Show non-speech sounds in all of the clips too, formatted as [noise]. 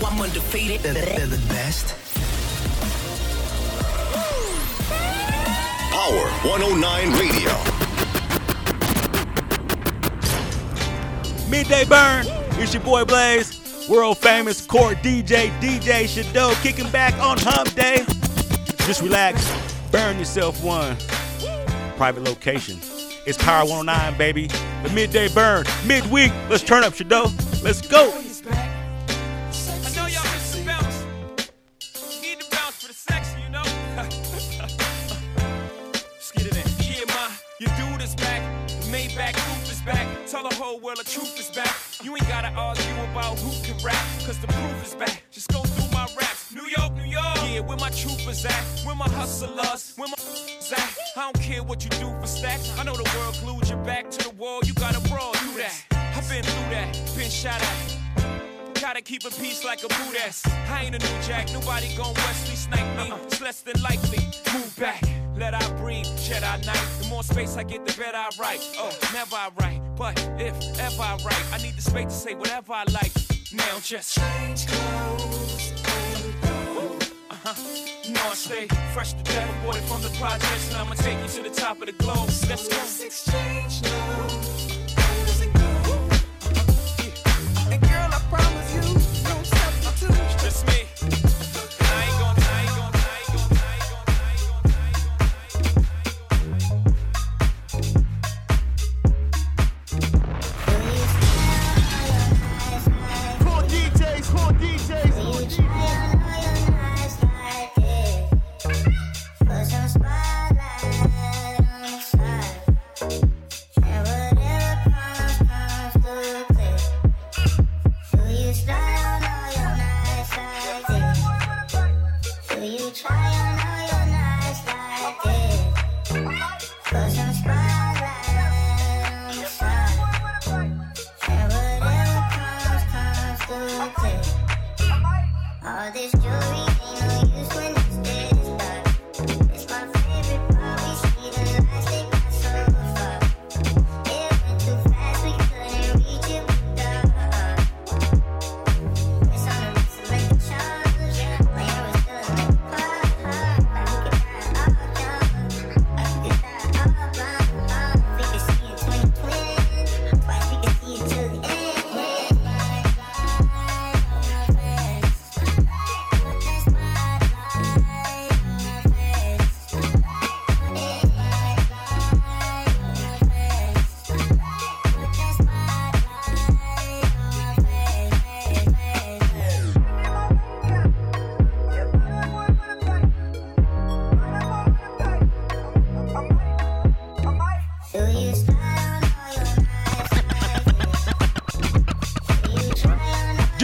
know I'm undefeated. They're, they're the best. Power 109 Radio. Midday Burn. It's your boy Blaze. World famous court DJ, DJ Shadoe, kicking back on hump day. Just relax. Burn yourself one. Private location. It's Power 109, baby. The midday burn. Midweek. Let's turn up, Shadoe. Let's go. Tell the whole world the truth is back. You ain't gotta argue about who can rap, cause the proof is back. Just go through my raps. New York, New York. Yeah, where my troopers at? Where my hustlers? Where my [laughs] at? I don't care what you do for stacks. I know the world glued your back to the wall. You gotta brawl through that. I've been through that, been shot at. Gotta keep a peace like a boot ass. I ain't a new jack, nobody gon' Wesley snipe me. Uh-huh. It's less than likely. Move back, let I breathe, Jedi Knight. The more space I get, the better I write. Oh, never I write, but if ever I write, I need the space to say whatever I like. Now just change clothes. Uh-huh. You I stay fresh to death, aborted from the projects, and I'ma take you to the top of the globe. Let's go. exchange now.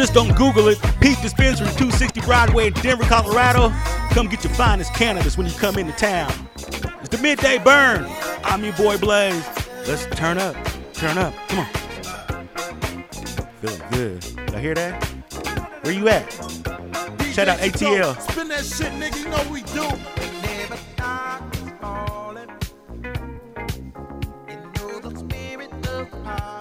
Just don't Google it. Pete Dispensary, 260 Broadway in Denver, Colorado. Come get your finest cannabis when you come into town. It's the midday burn. I'm your boy Blaze. Let's turn up. Turn up. Come on. Feeling good. Y'all hear that? Where you at? Shout out ATL. Spin that shit, nigga. You know we do. Everywhere,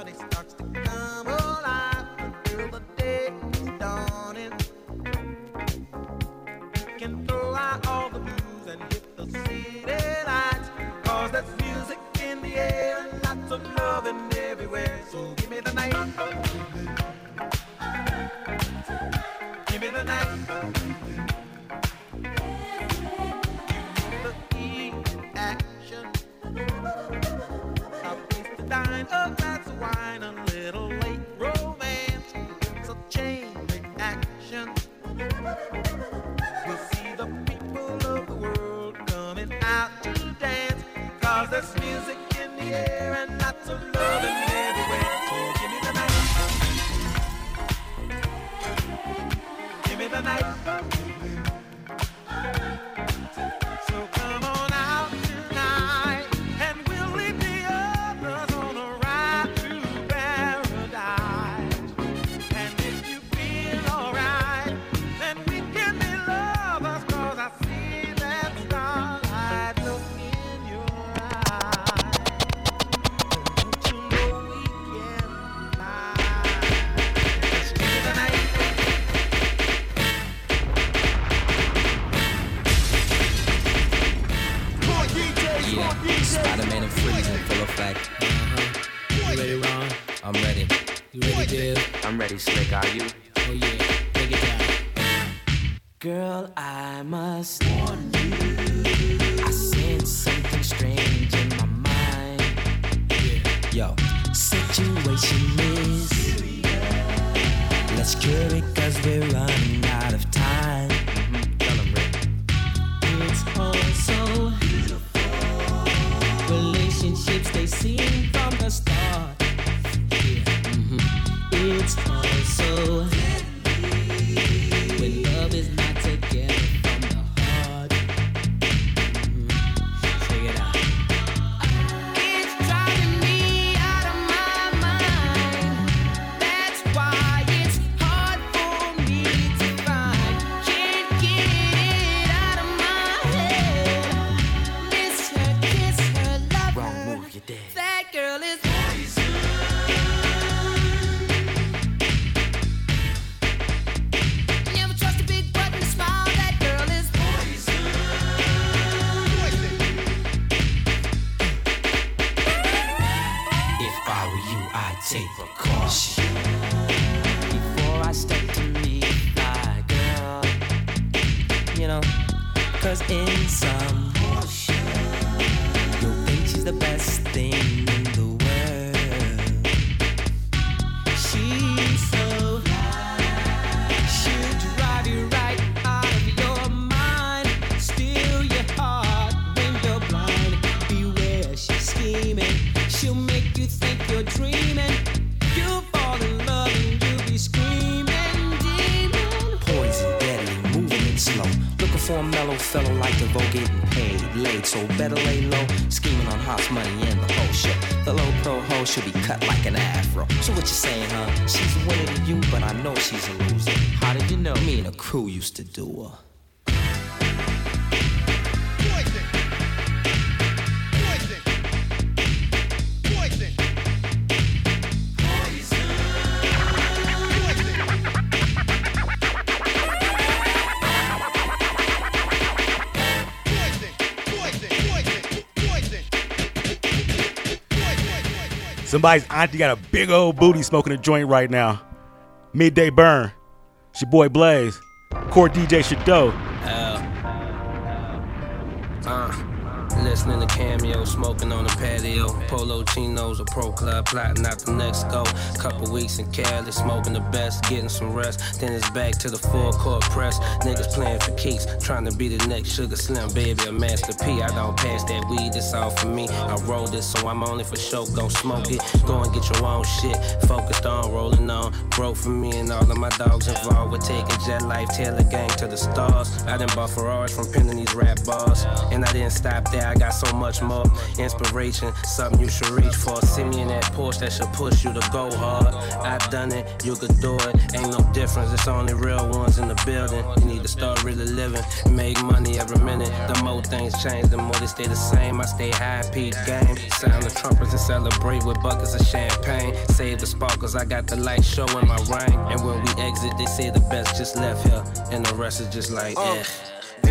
music Ready, Slick. Are you? You, So better lay low, scheming on hot money and the whole show. The low pro hoe should be cut like an afro. So what you saying, huh? She's a winner to you, but I know she's a loser. How did you know? Me and the crew used to do her. Somebody's auntie got a big old booty smoking a joint right now. Midday burn. It's your boy Blaze. Core DJ Shadoe. Uh, listening to cameo, smoking on the patio. Polo chinos, a pro club, plotting out the next go. Couple weeks in Cali, smoking the best, getting some rest. Then it's back to the full court press. Niggas playing for keeps, trying to be the next Sugar Slim, baby, a Master P. I don't pass that weed, it's all for me. I roll this, so I'm only for show. Gon' smoke it, go and get your own shit. Focused on rolling on, broke for me and all of my dogs involved with taking jet life, Taylor gang to the stars. I done bought Ferraris from penning these rap bars, and I didn't stop there. I got so much more inspiration, something you should reach for. See me in that Porsche that should push you to go hard. I've done it, you could do it. Ain't no difference, it's only real ones in the building. You need to start really living, make money every minute. The more things change, the more they stay the same. I stay high, peak game. Sound the trumpets and celebrate with buckets of champagne. Save the sparkles, I got the light show in my ring. And when we exit, they say the best just left here. And the rest is just like, Uh, eh.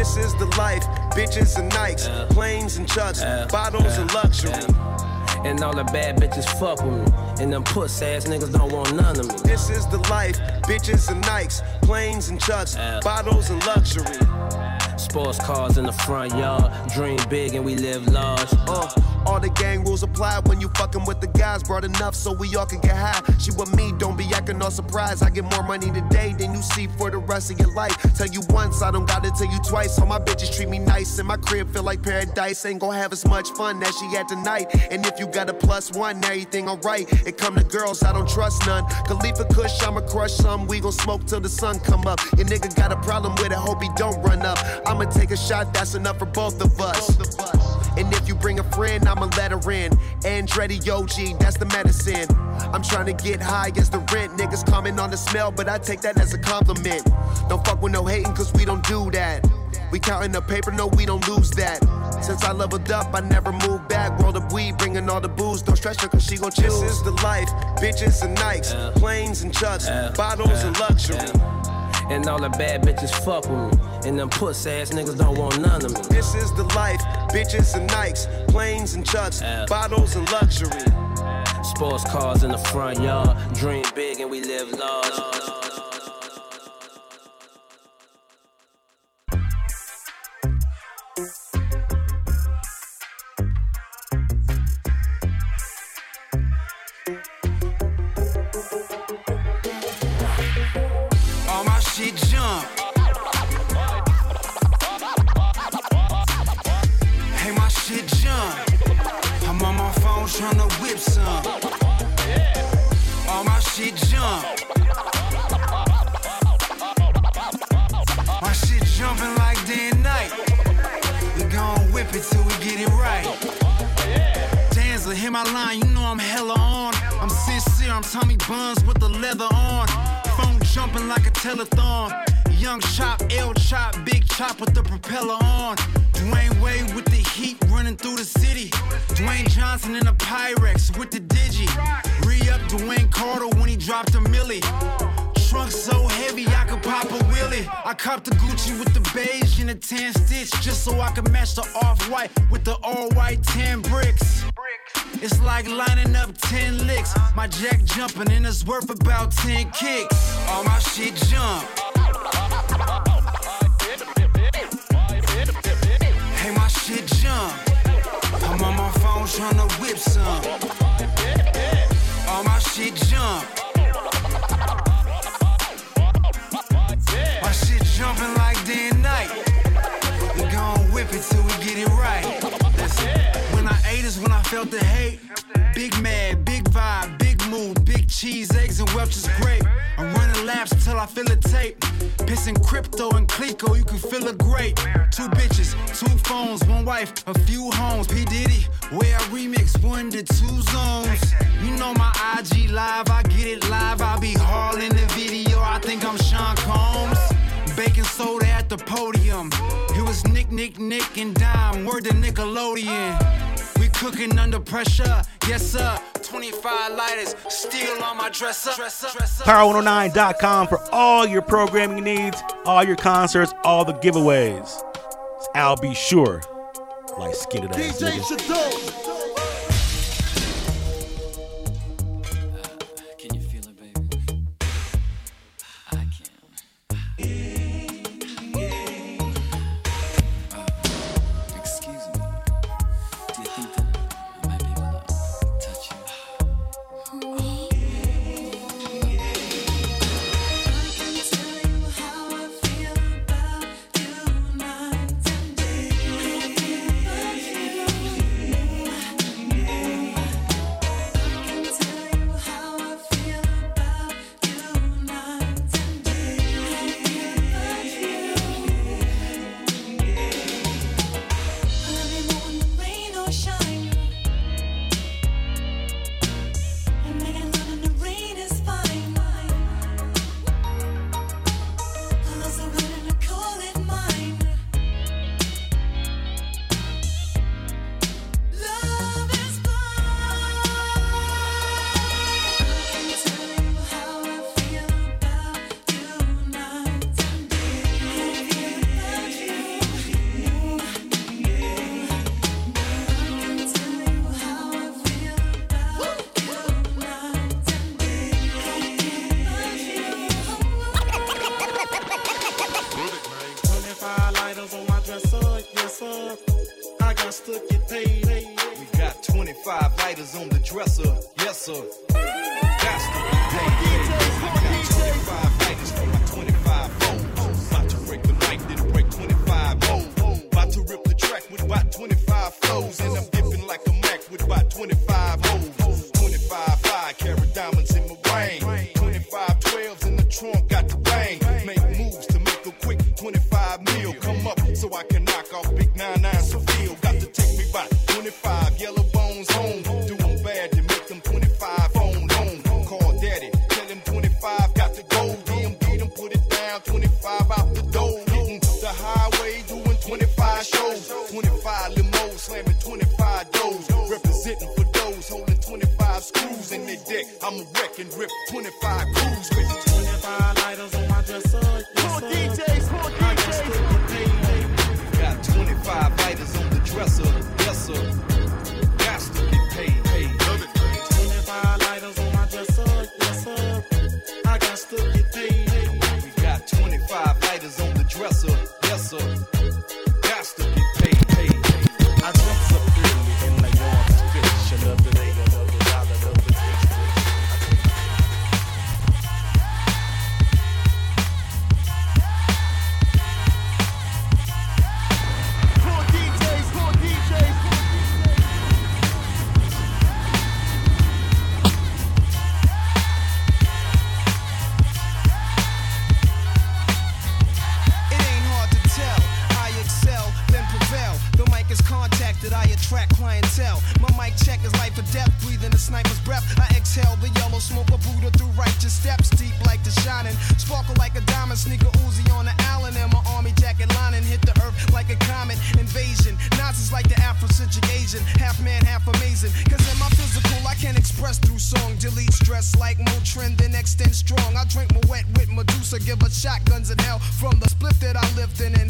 This is the life, bitches and nights, planes and chucks, bottles and luxury. And all the bad bitches fuck with me. And them puss ass niggas don't want none of me. This is the life, bitches and nights, planes and chucks, bottles and luxury. Sports cars in the front yard. Dream big and we live large. Uh, all the gang rules apply when you fucking with the guys. Brought enough so we all can get high. She with me, don't be acting all surprised. I get more money today than you see for the rest of your life. Tell you once, I don't gotta tell you twice. All my bitches treat me nice, and my crib feel like paradise. Ain't gonna have as much fun as she had tonight. And if you got a plus one, everything alright. It come to girls, I don't trust none. Khalifa Kush, I'ma crush some. We gon' smoke till the sun come up. Your nigga got a problem with it, hope he don't run up. I'ma take a shot, that's enough for both of us. And if bring a friend, I'ma let her in. Andretti OG, that's the medicine. I'm trying to get high as the rent. Niggas comment on the smell, but I take that as a compliment. Don't fuck with no hating, cause we don't do that. We counting the paper, no, we don't lose that. Since I leveled up, I never moved back. World of weed, bringing all the booze. Don't stress her, cause she gon' choose. This is the life, bitches and nights, planes and chucks, bottles and luxury. And all the bad bitches fuck with me. And them puss ass niggas don't want none of me. This is the life. Bitches and Nikes, planes and chucks, bottles and luxury. Sports cars in the front yard. Dream big and we live large. Jump. I'm on my phone tryna whip some. All my shit jump. My shit jumping like day and night. We gon' whip it till we get it right. Danza, hit my line, you know I'm hella on. I'm sincere, I'm Tommy Buns with the leather on. Phone jumping like a telethon. Young chop, L chop, big chop with the propeller on. Dwyane Wade with the heat running through the city. Dwayne Johnson in a Pyrex with the digi. Re up Dwayne Carter when he dropped a milli. Trunk so heavy I could pop a wheelie. I copped the Gucci with the beige and the tan stitch just so I could match the off-white with the all-white tan bricks. It's like lining up 10 licks. My jack jumping and it's worth about 10 kicks. All my shit jump. Tryna whip some. All my shit jump. My shit jumping like day and night. We gon' whip it till we get it right. Listen, when I ate is when I felt the hate. Big mad, big vibe, big big cheese, eggs, and Welch's grape. I'm running laps till I feel a tape. Pissing crypto and Clico, you can feel a great. Two bitches, two phones, one wife, a few homes. P. Diddy, where I remix one to two zones. You know my IG live, I get it live. I be hauling the video, I think I'm Sean Combs. Baking soda at the podium. It was Nick, Nick, Nick, and Dime. Word to Nickelodeon. We cooking under pressure, yes sir. 25 lighters, steel on my dresser. dresser, dresser. Power109.com for all your programming needs, all your concerts, all the giveaways. I'll be Sure. Like skin it ass nigga.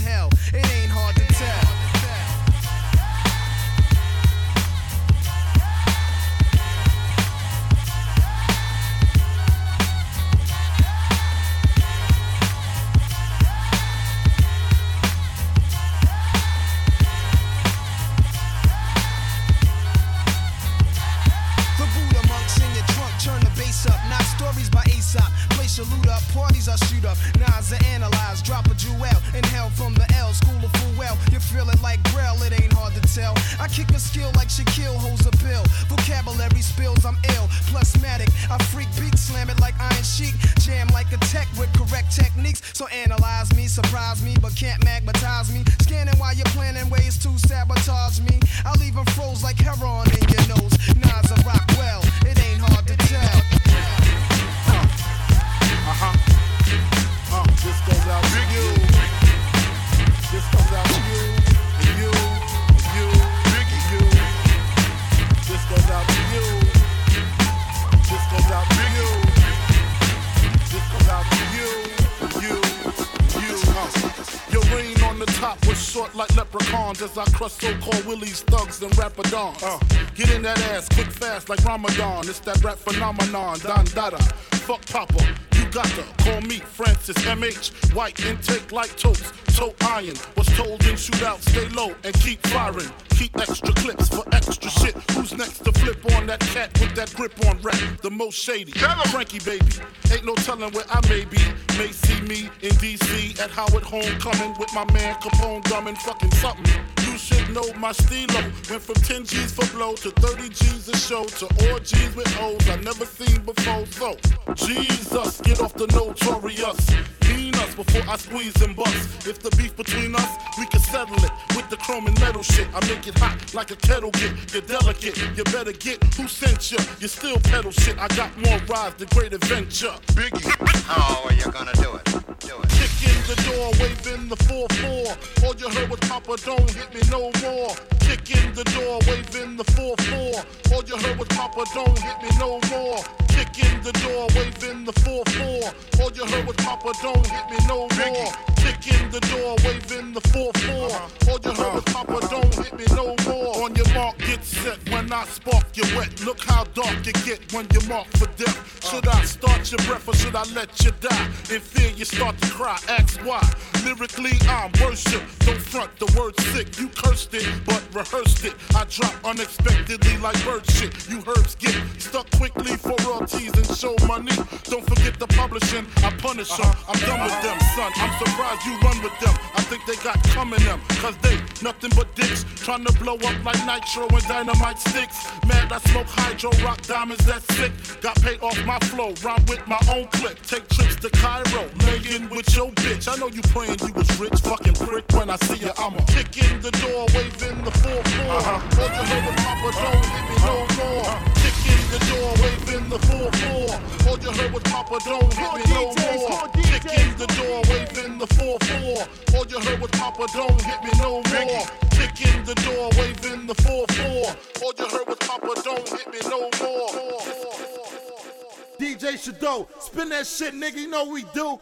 Hell. It ain't sabotage me. I leave 'em froze like heroin short like leprechauns as I crush so-called willies, thugs, and rapadons. Uh. Get in that ass quick fast like Ramadan. It's that rap phenomenon, Don Dada. Fuck Papa, you got to call me Francis MH. White intake like toast, toe iron. Was told in shootout, stay low and keep firing. Keep extra clips for extra shit. Who's next to flip on that cat with that grip on rap? The most shady. Frankie baby. Ain't no telling where I may be. May see me in DC at Howard Homecoming with my man Capone drumming fucking something. You know my stilo. Went from 10 G's for blow to 30 G's a show to orgies with O's I never seen before. So, Jesus, get off the notorious. Mean us before I squeeze and bust. If the beef between us, we can settle it with the chrome and metal shit. I make it hot like a kettle get. You're delicate, you better get who sent you. You still pedal shit. I got more rides than great adventure. Biggie. How are you gonna do it? Kick in the door, waving the 4-4. All you heard was Papa, don't hit me no more. Kick in the door, waving the 4-4. All you heard was Papa, don't hit me no more. Kick in the door, waving the 4-4. All you heard was Papa, don't hit me no more. Kick in the door, waving the 4-4. All you heard was Papa, don't hit me no more. When I spark, you wet. Look how dark you get when you mark for death. Should I start your breath or should I let you die? In fear, you start to cry. Ask why. Lyrically, I'm worship. Don't front the word sick. You cursed it, but rehearsed it. I drop unexpectedly like bird shit. You herbs get stuck quickly for royalties and show money. Don't forget the publishing. I punish them. I'm done with them, son. I'm surprised you run with them. I think they got coming them. Cause they nothing but dicks. Trying to blow up like nitro and dynamite sticks. Mad, I smoke hydro, rock diamonds, that's sick. Got paid off my flow. Rhyme with my own clip. Take trips to Cairo. Laying with your bitch. I know you praying you was rich. Fucking prick. When I see you, I'ma kick in the door, waving the 4-4. Uh-huh. All you heard was Papa, don't hit me no more. Kick in the door, waving the 4-4. All you heard was Papa, don't hit me no more. Kick in the door, waving the 4-4. All you heard was Papa, don't hit me no more. Kick in the door, waving the 4-4. All you heard was Papa, don't hit me no more. DJ Shadoe, spin that shit, nigga. You know we do.